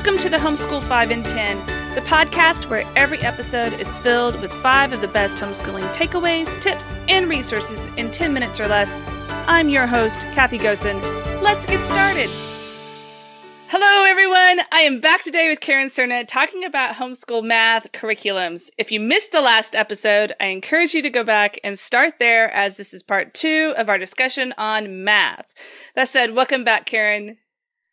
Welcome to the Homeschool 5 in 10, the podcast where every episode is filled with five of the best homeschooling takeaways, tips, and resources in 10 minutes or less. I'm your host, Kathy Gosen. Let's get started. Hello, everyone. I am back today with Karen Serna talking about homeschool math curriculums. If you missed the last episode, I encourage you to go back and start there as this is part two of our discussion on math. That said, welcome back, Karen.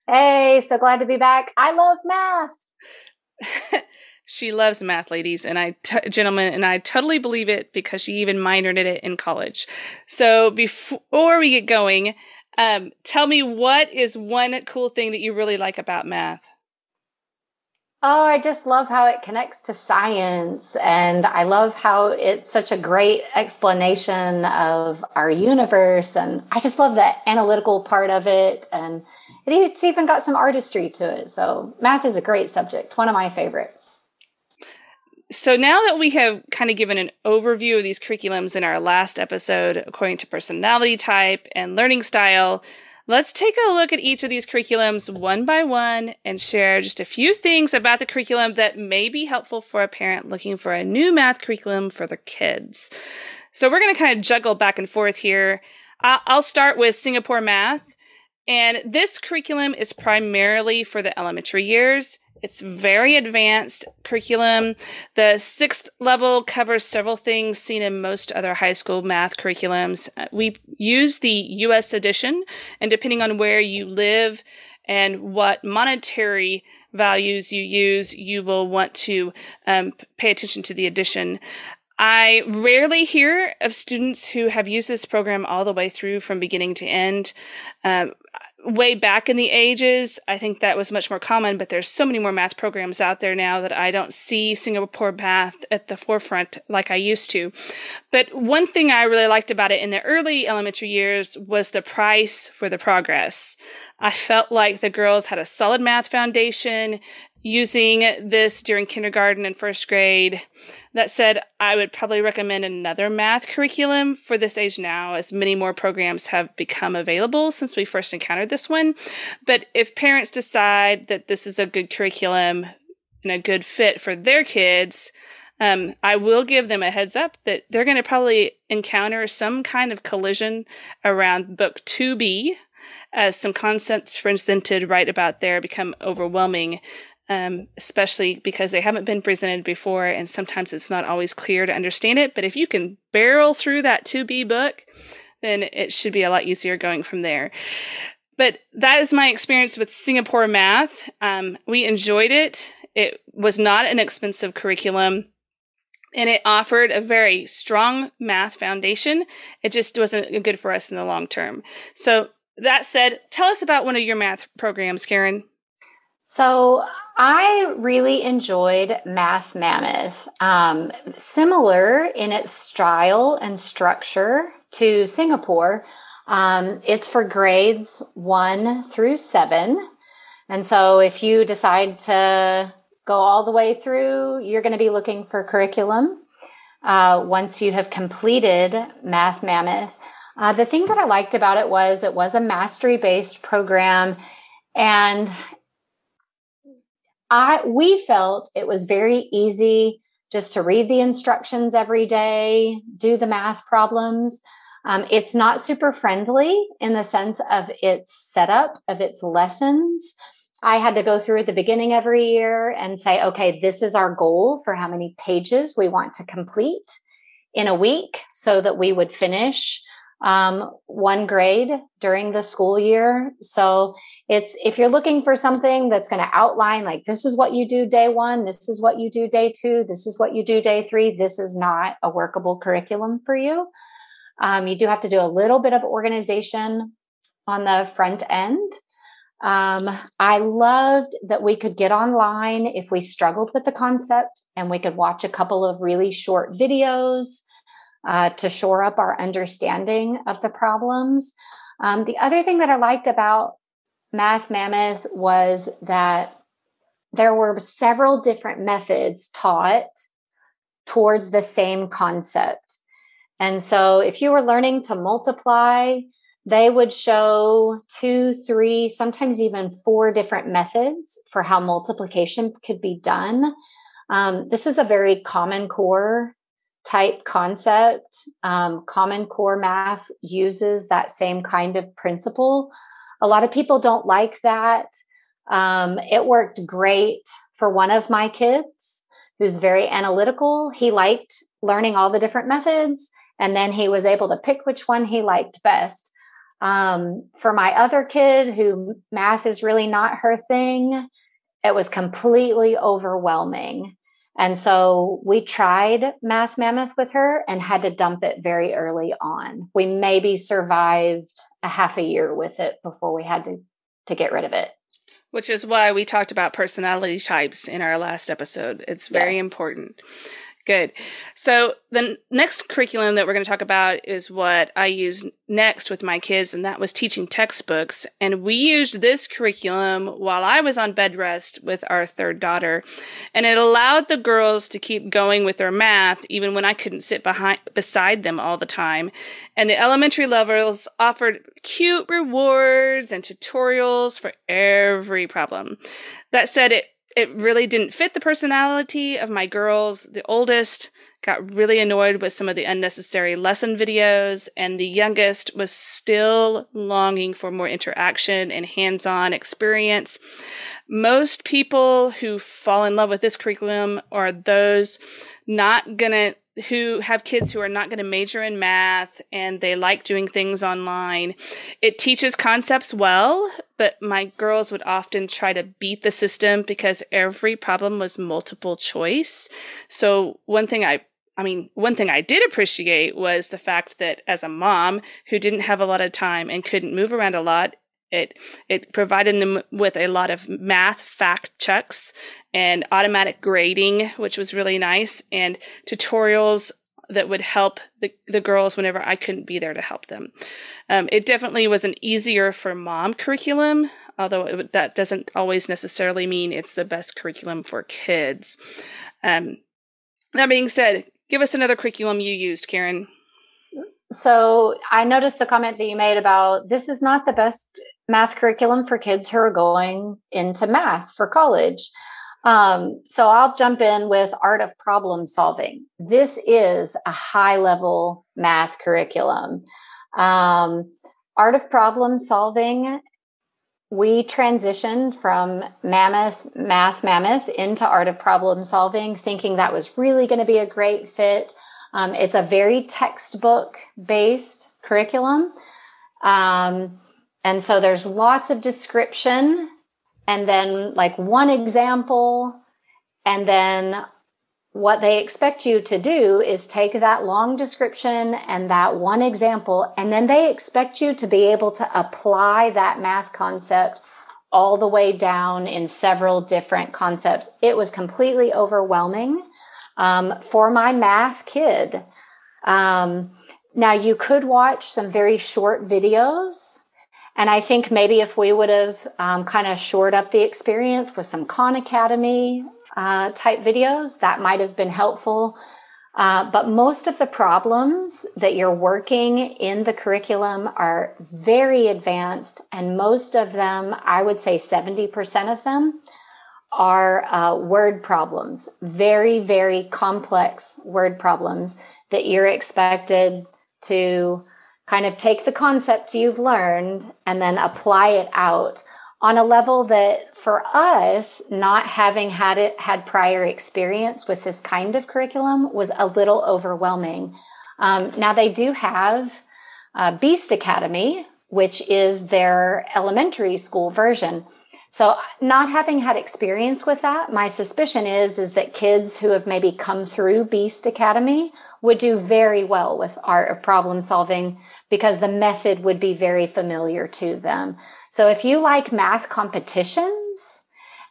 Hey, so glad to be back. I love math. she loves math, ladies, and I, t- gentlemen, and I totally believe it because she even minored in it in college. So before we get going, um, tell me what is one cool thing that you really like about math? Oh, I just love how it connects to science. And I love how it's such a great explanation of our universe. And I just love the analytical part of it. And it's even got some artistry to it. So math is a great subject, one of my favorites. So now that we have kind of given an overview of these curriculums in our last episode, according to personality type and learning style, let's take a look at each of these curriculums one by one and share just a few things about the curriculum that may be helpful for a parent looking for a new math curriculum for their kids. So we're going to kind of juggle back and forth here. I'll start with Singapore Math. And this curriculum is primarily for the elementary years. It's very advanced curriculum. The sixth level covers several things seen in most other high school math curriculums. Uh, we use the US edition, and depending on where you live and what monetary values you use, you will want to um, pay attention to the edition. I rarely hear of students who have used this program all the way through from beginning to end. Uh, way back in the ages, I think that was much more common, but there's so many more math programs out there now that I don't see Singapore math at the forefront like I used to. But one thing I really liked about it in the early elementary years was the price for the progress. I felt like the girls had a solid math foundation using this during kindergarten and first grade. That said, I would probably recommend another math curriculum for this age now, as many more programs have become available since we first encountered this one. But if parents decide that this is a good curriculum and a good fit for their kids, um, I will give them a heads up that they're going to probably encounter some kind of collision around book 2B as some concepts presented right about there become overwhelming um, especially because they haven't been presented before, and sometimes it's not always clear to understand it. But if you can barrel through that 2B book, then it should be a lot easier going from there. But that is my experience with Singapore math. Um, we enjoyed it. It was not an expensive curriculum and it offered a very strong math foundation. It just wasn't good for us in the long term. So, that said, tell us about one of your math programs, Karen. So I really enjoyed Math Mammoth. Um, similar in its style and structure to Singapore. Um, it's for grades one through seven. And so if you decide to go all the way through, you're going to be looking for curriculum. Uh, once you have completed Math Mammoth, uh, the thing that I liked about it was it was a mastery based program and I we felt it was very easy just to read the instructions every day, do the math problems. Um, it's not super friendly in the sense of its setup of its lessons. I had to go through at the beginning every year and say, okay, this is our goal for how many pages we want to complete in a week so that we would finish um, one grade during the school year. So it's if you're looking for something that's going to outline like this is what you do day one, this is what you do day two, this is what you do day three. This is not a workable curriculum for you. Um, you do have to do a little bit of organization on the front end. Um, I loved that we could get online if we struggled with the concept and we could watch a couple of really short videos uh, to shore up our understanding of the problems. Um, the other thing that I liked about Math Mammoth was that there were several different methods taught towards the same concept. And so if you were learning to multiply, they would show two, three, sometimes even four different methods for how multiplication could be done. Um, this is a very common core type concept. Um, common core math uses that same kind of principle. A lot of people don't like that. Um, it worked great for one of my kids who's very analytical. He liked learning all the different methods, and then he was able to pick which one he liked best. Um, for my other kid, who math is really not her thing, it was completely overwhelming. And so we tried Math Mammoth with her and had to dump it very early on. We maybe survived a half a year with it before we had to, to get rid of it. Which is why we talked about personality types in our last episode. It's very yes. important. Good. So the next curriculum that we're going to talk about is what I use next with my kids, and that was teaching textbooks. And we used this curriculum while I was on bed rest with our third daughter, and it allowed the girls to keep going with their math even when I couldn't sit behind beside them all the time. And the elementary levels offered cute rewards and tutorials for every problem. That said, it it really didn't fit the personality of my girls. The oldest got really annoyed with some of the unnecessary lesson videos, and the youngest was still longing for more interaction and hands on experience. Most people who fall in love with this curriculum are those not gonna who have kids who are not going to major in math and they like doing things online. It teaches concepts well, but my girls would often try to beat the system because every problem was multiple choice. So one thing I I mean, one thing I did appreciate was the fact that as a mom who didn't have a lot of time and couldn't move around a lot, it it provided them with a lot of math fact checks and automatic grading, which was really nice, and tutorials that would help the, the girls whenever I couldn't be there to help them. Um, it definitely was an easier for mom curriculum, although it, that doesn't always necessarily mean it's the best curriculum for kids. Um, that being said, give us another curriculum you used, Karen. So I noticed the comment that you made about this is not the best math curriculum for kids who are going into math for college. Um, so I'll jump in with art of problem solving. This is a high level math curriculum. Um, art of problem solving, we transitioned from Mammoth, Math Mammoth into art of problem solving, thinking that was really going to be a great fit. Um, it's a very textbook based curriculum. Um, and so there's lots of description and then like one example. And then what they expect you to do is take that long description and that one example, and then they expect you to be able to apply that math concept all the way down in several different concepts. It was completely overwhelming um, for my math kid. Um, now, you could watch some very short videos and I think maybe if we would have um, kind of shored up the experience with some Khan Academy uh, type videos, that might have been helpful. Uh, but most of the problems that you're working in the curriculum are very advanced, and most of them, I would say 70% of them, are uh, word problems, very, very complex word problems that you're expected to kind of take the concept you've learned and then apply it out on a level that for us not having had it had prior experience with this kind of curriculum was a little overwhelming. Um, now they do have uh, beast academy which is their elementary school version. So not having had experience with that, my suspicion is is that kids who have maybe come through Beast Academy would do very well with art of problem solving because the method would be very familiar to them. So if you like math competitions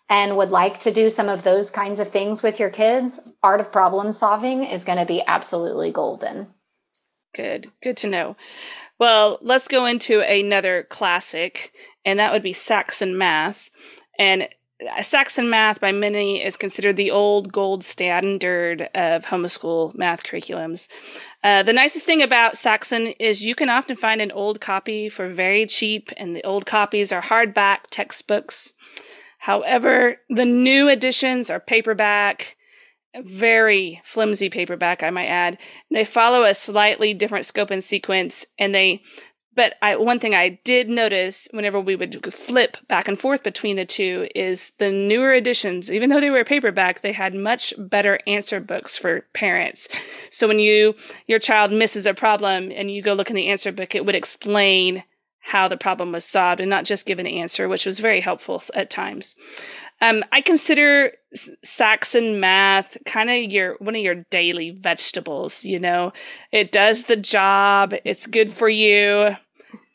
and would like to do some of those kinds of things with your kids, art of problem solving is going to be absolutely golden. Good. Good to know. Well, let's go into another classic, and that would be Saxon Math. And Saxon math by many is considered the old gold standard of homeschool math curriculums. Uh, the nicest thing about Saxon is you can often find an old copy for very cheap, and the old copies are hardback textbooks. However, the new editions are paperback, very flimsy paperback, I might add. They follow a slightly different scope and sequence, and they but I, one thing I did notice whenever we would flip back and forth between the two is the newer editions, even though they were paperback, they had much better answer books for parents. So when you, your child misses a problem and you go look in the answer book, it would explain how the problem was solved and not just give an answer, which was very helpful at times. Um, I consider Saxon math kind of your one of your daily vegetables. You know, it does the job. It's good for you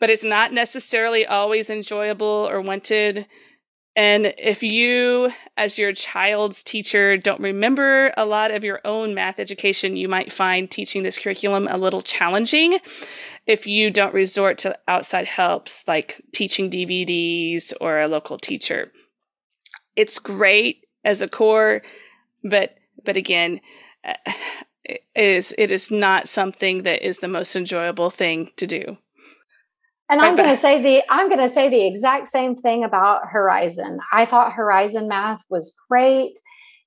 but it's not necessarily always enjoyable or wanted. And if you, as your child's teacher, don't remember a lot of your own math education, you might find teaching this curriculum a little challenging if you don't resort to outside helps like teaching DVDs or a local teacher. It's great as a core, but but again, eh, it is it is not something that is the most enjoyable thing to do. And I'm going to say the I'm going to say the exact same thing about Horizon. I thought Horizon Math was great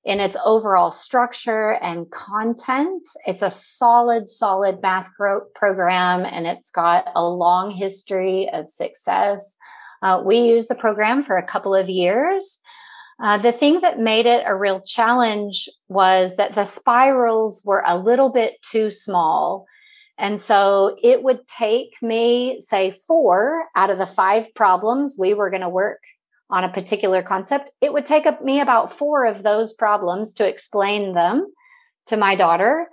in its overall structure and content. It's a solid, solid math pro- program, and it's got a long history of success. Uh, we used the program for a couple of years. Uh, the thing that made it a real challenge was that the spirals were a little bit too small and so it would take me, say, four out of the five problems we were going to work on a particular concept. It would take me about four of those problems to explain them to my daughter.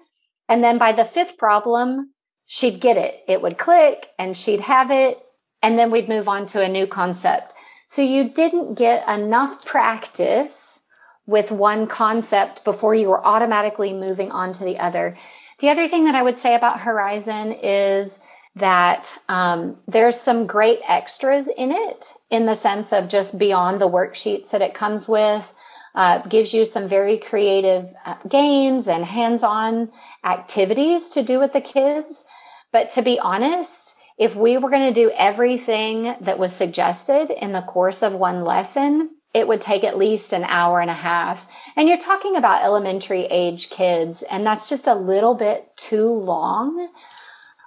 And then by the fifth problem, she'd get it. It would click and she'd have it. And then we'd move on to a new concept. So you didn't get enough practice with one concept before you were automatically moving on to the other. The other thing that I would say about Horizon is that um, there's some great extras in it in the sense of just beyond the worksheets that it comes with. Uh, gives you some very creative uh, games and hands-on activities to do with the kids. But to be honest, if we were going to do everything that was suggested in the course of one lesson, it would take at least an hour and a half. And you're talking about elementary age kids, and that's just a little bit too long.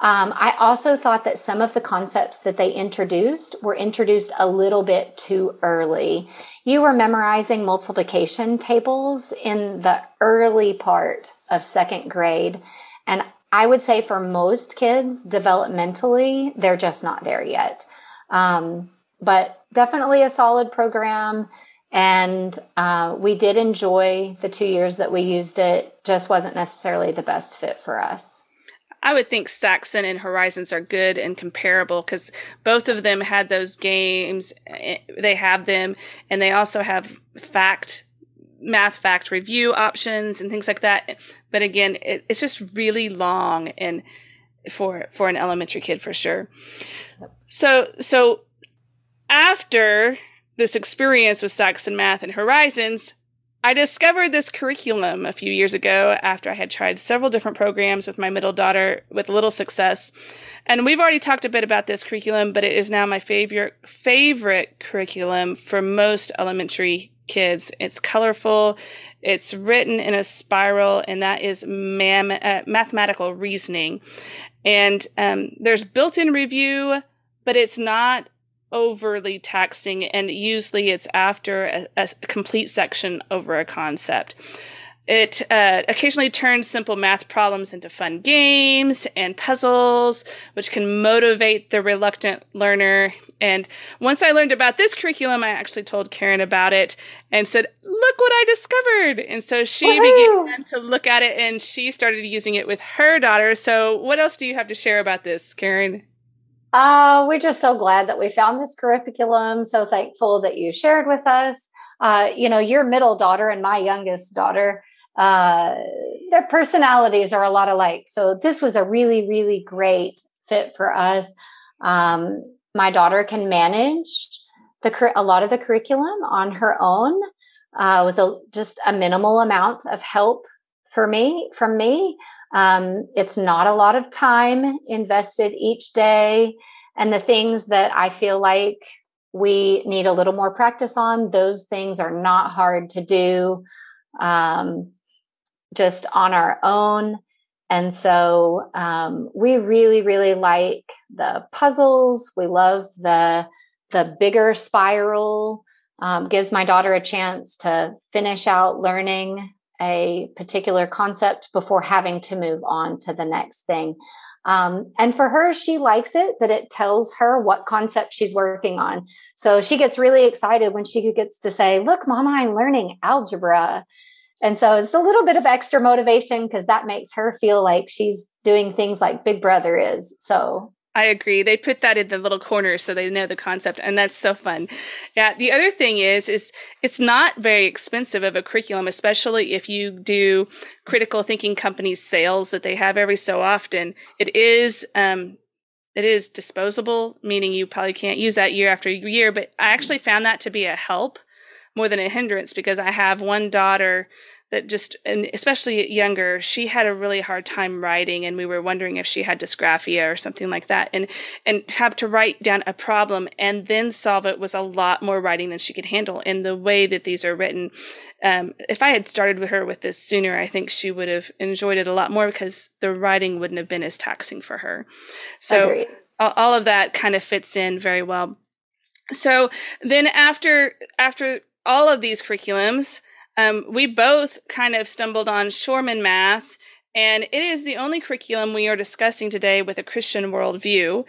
Um, I also thought that some of the concepts that they introduced were introduced a little bit too early. You were memorizing multiplication tables in the early part of second grade. And I would say for most kids, developmentally, they're just not there yet. Um, but definitely a solid program. And uh, we did enjoy the two years that we used it, just wasn't necessarily the best fit for us. I would think Saxon and Horizons are good and comparable because both of them had those games. Eh, they have them, and they also have fact, math fact review options and things like that. But again, it, it's just really long and for for an elementary kid for sure. So so after this experience with Saxon Math and Horizons, I discovered this curriculum a few years ago after I had tried several different programs with my middle daughter with little success. And we've already talked a bit about this curriculum, but it is now my favorite favorite curriculum for most elementary kids. It's colorful, it's written in a spiral, and that is mam- uh, mathematical reasoning. And um, there's built-in review, but it's not overly taxing, and usually it's after a, a complete section over a concept. It uh, occasionally turns simple math problems into fun games and puzzles, which can motivate the reluctant learner. And once I learned about this curriculum, I actually told Karen about it and said, Look what I discovered. And so she Woo-hoo! began to look at it and she started using it with her daughter. So, what else do you have to share about this, Karen? Uh, we're just so glad that we found this curriculum. So thankful that you shared with us. Uh, you know, your middle daughter and my youngest daughter, uh, their personalities are a lot alike. So this was a really, really great fit for us. Um, my daughter can manage the a lot of the curriculum on her own uh, with a, just a minimal amount of help for me from me. Um, it's not a lot of time invested each day, and the things that I feel like we need a little more practice on, those things are not hard to do um, just on our own. And so um, we really, really like the puzzles. We love the the bigger spiral. Um, gives my daughter a chance to finish out learning a particular concept before having to move on to the next thing. Um, and for her, she likes it that it tells her what concept she's working on. So she gets really excited when she gets to say, Look, Mama, I'm learning algebra. And so it's a little bit of extra motivation because that makes her feel like she's doing things like Big Brother is. So I agree. They put that in the little corner so they know the concept, and that's so fun. Yeah. The other thing is, is it's not very expensive of a curriculum, especially if you do critical thinking companies sales that they have every so often. It is, um, it is disposable, meaning you probably can't use that year after year. But I actually found that to be a help more than a hindrance because I have one daughter that just and especially younger she had a really hard time writing and we were wondering if she had dysgraphia or something like that and and have to write down a problem and then solve it was a lot more writing than she could handle. In the way that these are written um, if i had started with her with this sooner i think she would have enjoyed it a lot more because the writing wouldn't have been as taxing for her. So all, all of that kind of fits in very well. So then after after all of these curriculums um, we both kind of stumbled on Shormann Math, and it is the only curriculum we are discussing today with a Christian worldview.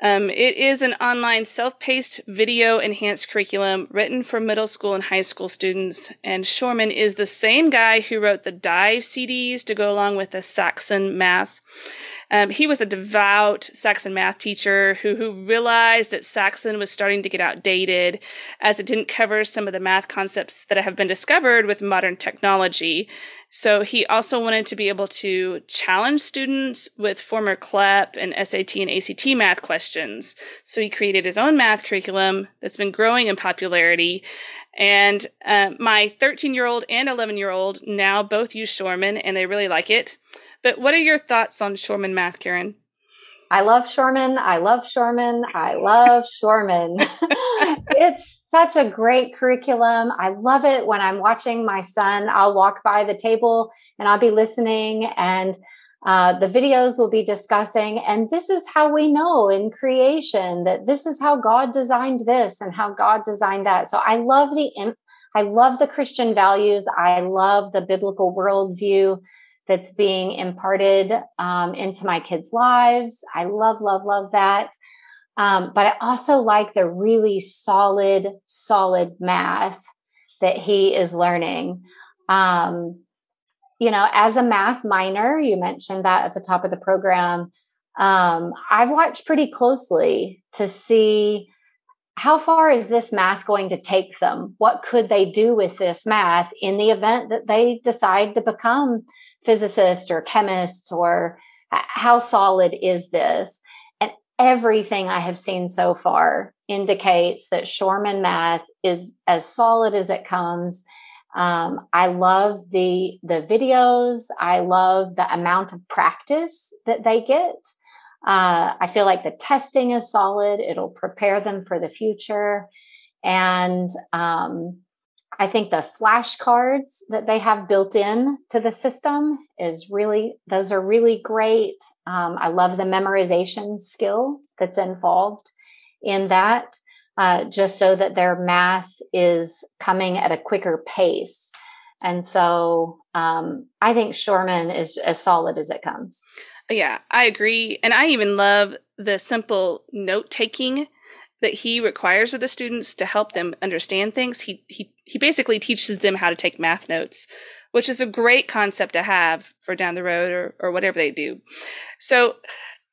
Um, it is an online self paced video enhanced curriculum written for middle school and high school students. And Shormann is the same guy who wrote the Dive CDs to go along with the Saxon math. Um, he was a devout Saxon math teacher who, who realized that Saxon was starting to get outdated as it didn't cover some of the math concepts that have been discovered with modern technology. So he also wanted to be able to challenge students with former CLEP and SAT and ACT math questions. So he created his own math curriculum that's been growing in popularity. And uh, my 13 year old and 11 year old now both use Shormann and they really like it. But what are your thoughts on Shormann math, Karen? I love Shormann. I love Shormann. I love Shormann. it's such a great curriculum. I love it when I'm watching my son. I'll walk by the table and I'll be listening, and uh, the videos we'll be discussing. And this is how we know in creation that this is how God designed this and how God designed that. So I love the I love the Christian values. I love the biblical worldview that's being imparted um, into my kids' lives. I love, love, love that. Um, but I also like the really solid, solid math that he is learning. Um, you know, as a math minor, you mentioned that at the top of the program. Um, I've watched pretty closely to see how far is this math going to take them? What could they do with this math in the event that they decide to become physicists or chemists or how solid is this? And everything I have seen so far indicates that Shormann math is as solid as it comes. Um, I love the the videos. I love the amount of practice that they get. Uh, I feel like the testing is solid. It'll prepare them for the future, and um, I think the flashcards that they have built in to the system is really, those are really great. Um, I love the memorization skill that's involved in that, uh, just so that their math is coming at a quicker pace. And so um, I think Shormann is as solid as it comes. Yeah, I agree. And I even love the simple note taking that he requires of the students to help them understand things. He he he basically teaches them how to take math notes, which is a great concept to have for down the road or or whatever they do. So,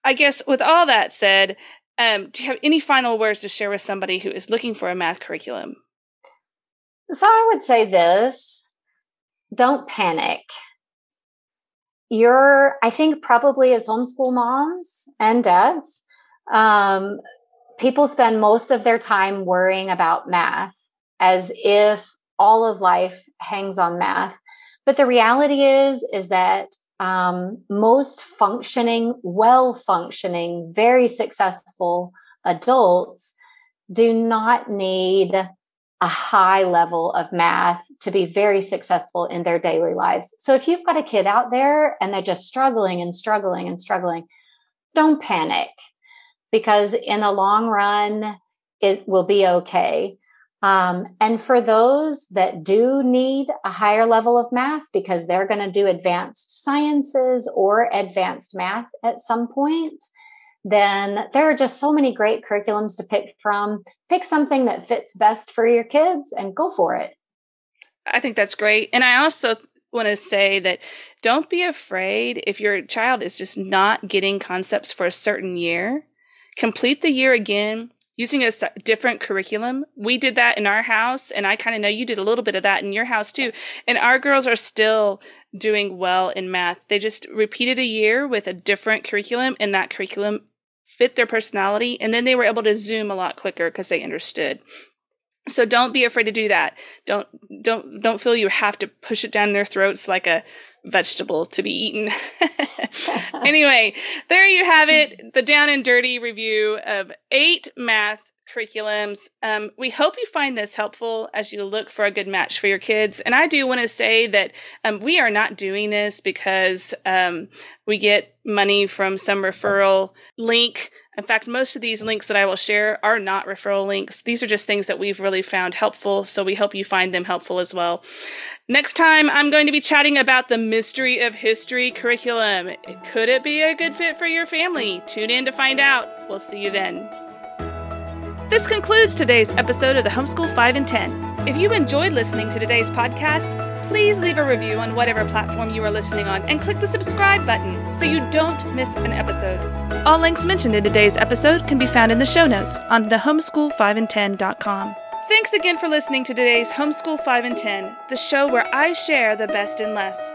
I guess with all that said, um, do you have any final words to share with somebody who is looking for a math curriculum? So I would say this: don't panic. You're, I think, probably as homeschool moms and dads, um, people spend most of their time worrying about math as if all of life hangs on math. But the reality is, is that um, most functioning, well functioning, very successful adults do not need a high level of math to be very successful in their daily lives. So if you've got a kid out there and they're just struggling and struggling and struggling, don't panic because in the long run, it will be okay. Um, and for those that do need a higher level of math because they're going to do advanced sciences or advanced math at some point, then there are just so many great curriculums to pick from. Pick something that fits best for your kids and go for it. I think that's great. And I also want to say that don't be afraid if your child is just not getting concepts for a certain year. Complete the year again using a different curriculum. We did that in our house, and I kind of know you did a little bit of that in your house too. And our girls are still doing well in math. They just repeated a year with a different curriculum, and that curriculum fit their personality and then they were able to zoom a lot quicker because they understood so don't be afraid to do that don't don't don't feel you have to push it down their throats like a vegetable to be eaten anyway there you have it the down and dirty review of eight math curriculums. Um, we hope you find this helpful as you look for a good match for your kids. And I do want to say that um, we are not doing this because um, we get money from some referral link. In fact, most of these links that I will share are not referral links. These are just things that we've really found helpful. So we hope you find them helpful as well. Next time, I'm going to be chatting about the mystery of history curriculum. Could it be a good fit for your family? Tune in to find out. We'll see you then. This concludes today's episode of the Homeschool 5 and 10. If you enjoyed listening to today's podcast, please leave a review on whatever platform you are listening on and click the subscribe button so you don't miss an episode. All links mentioned in today's episode can be found in the show notes on thehomeschool5and10.com. Thanks again for listening to today's Homeschool 5 and 10, the show where I share the best and less.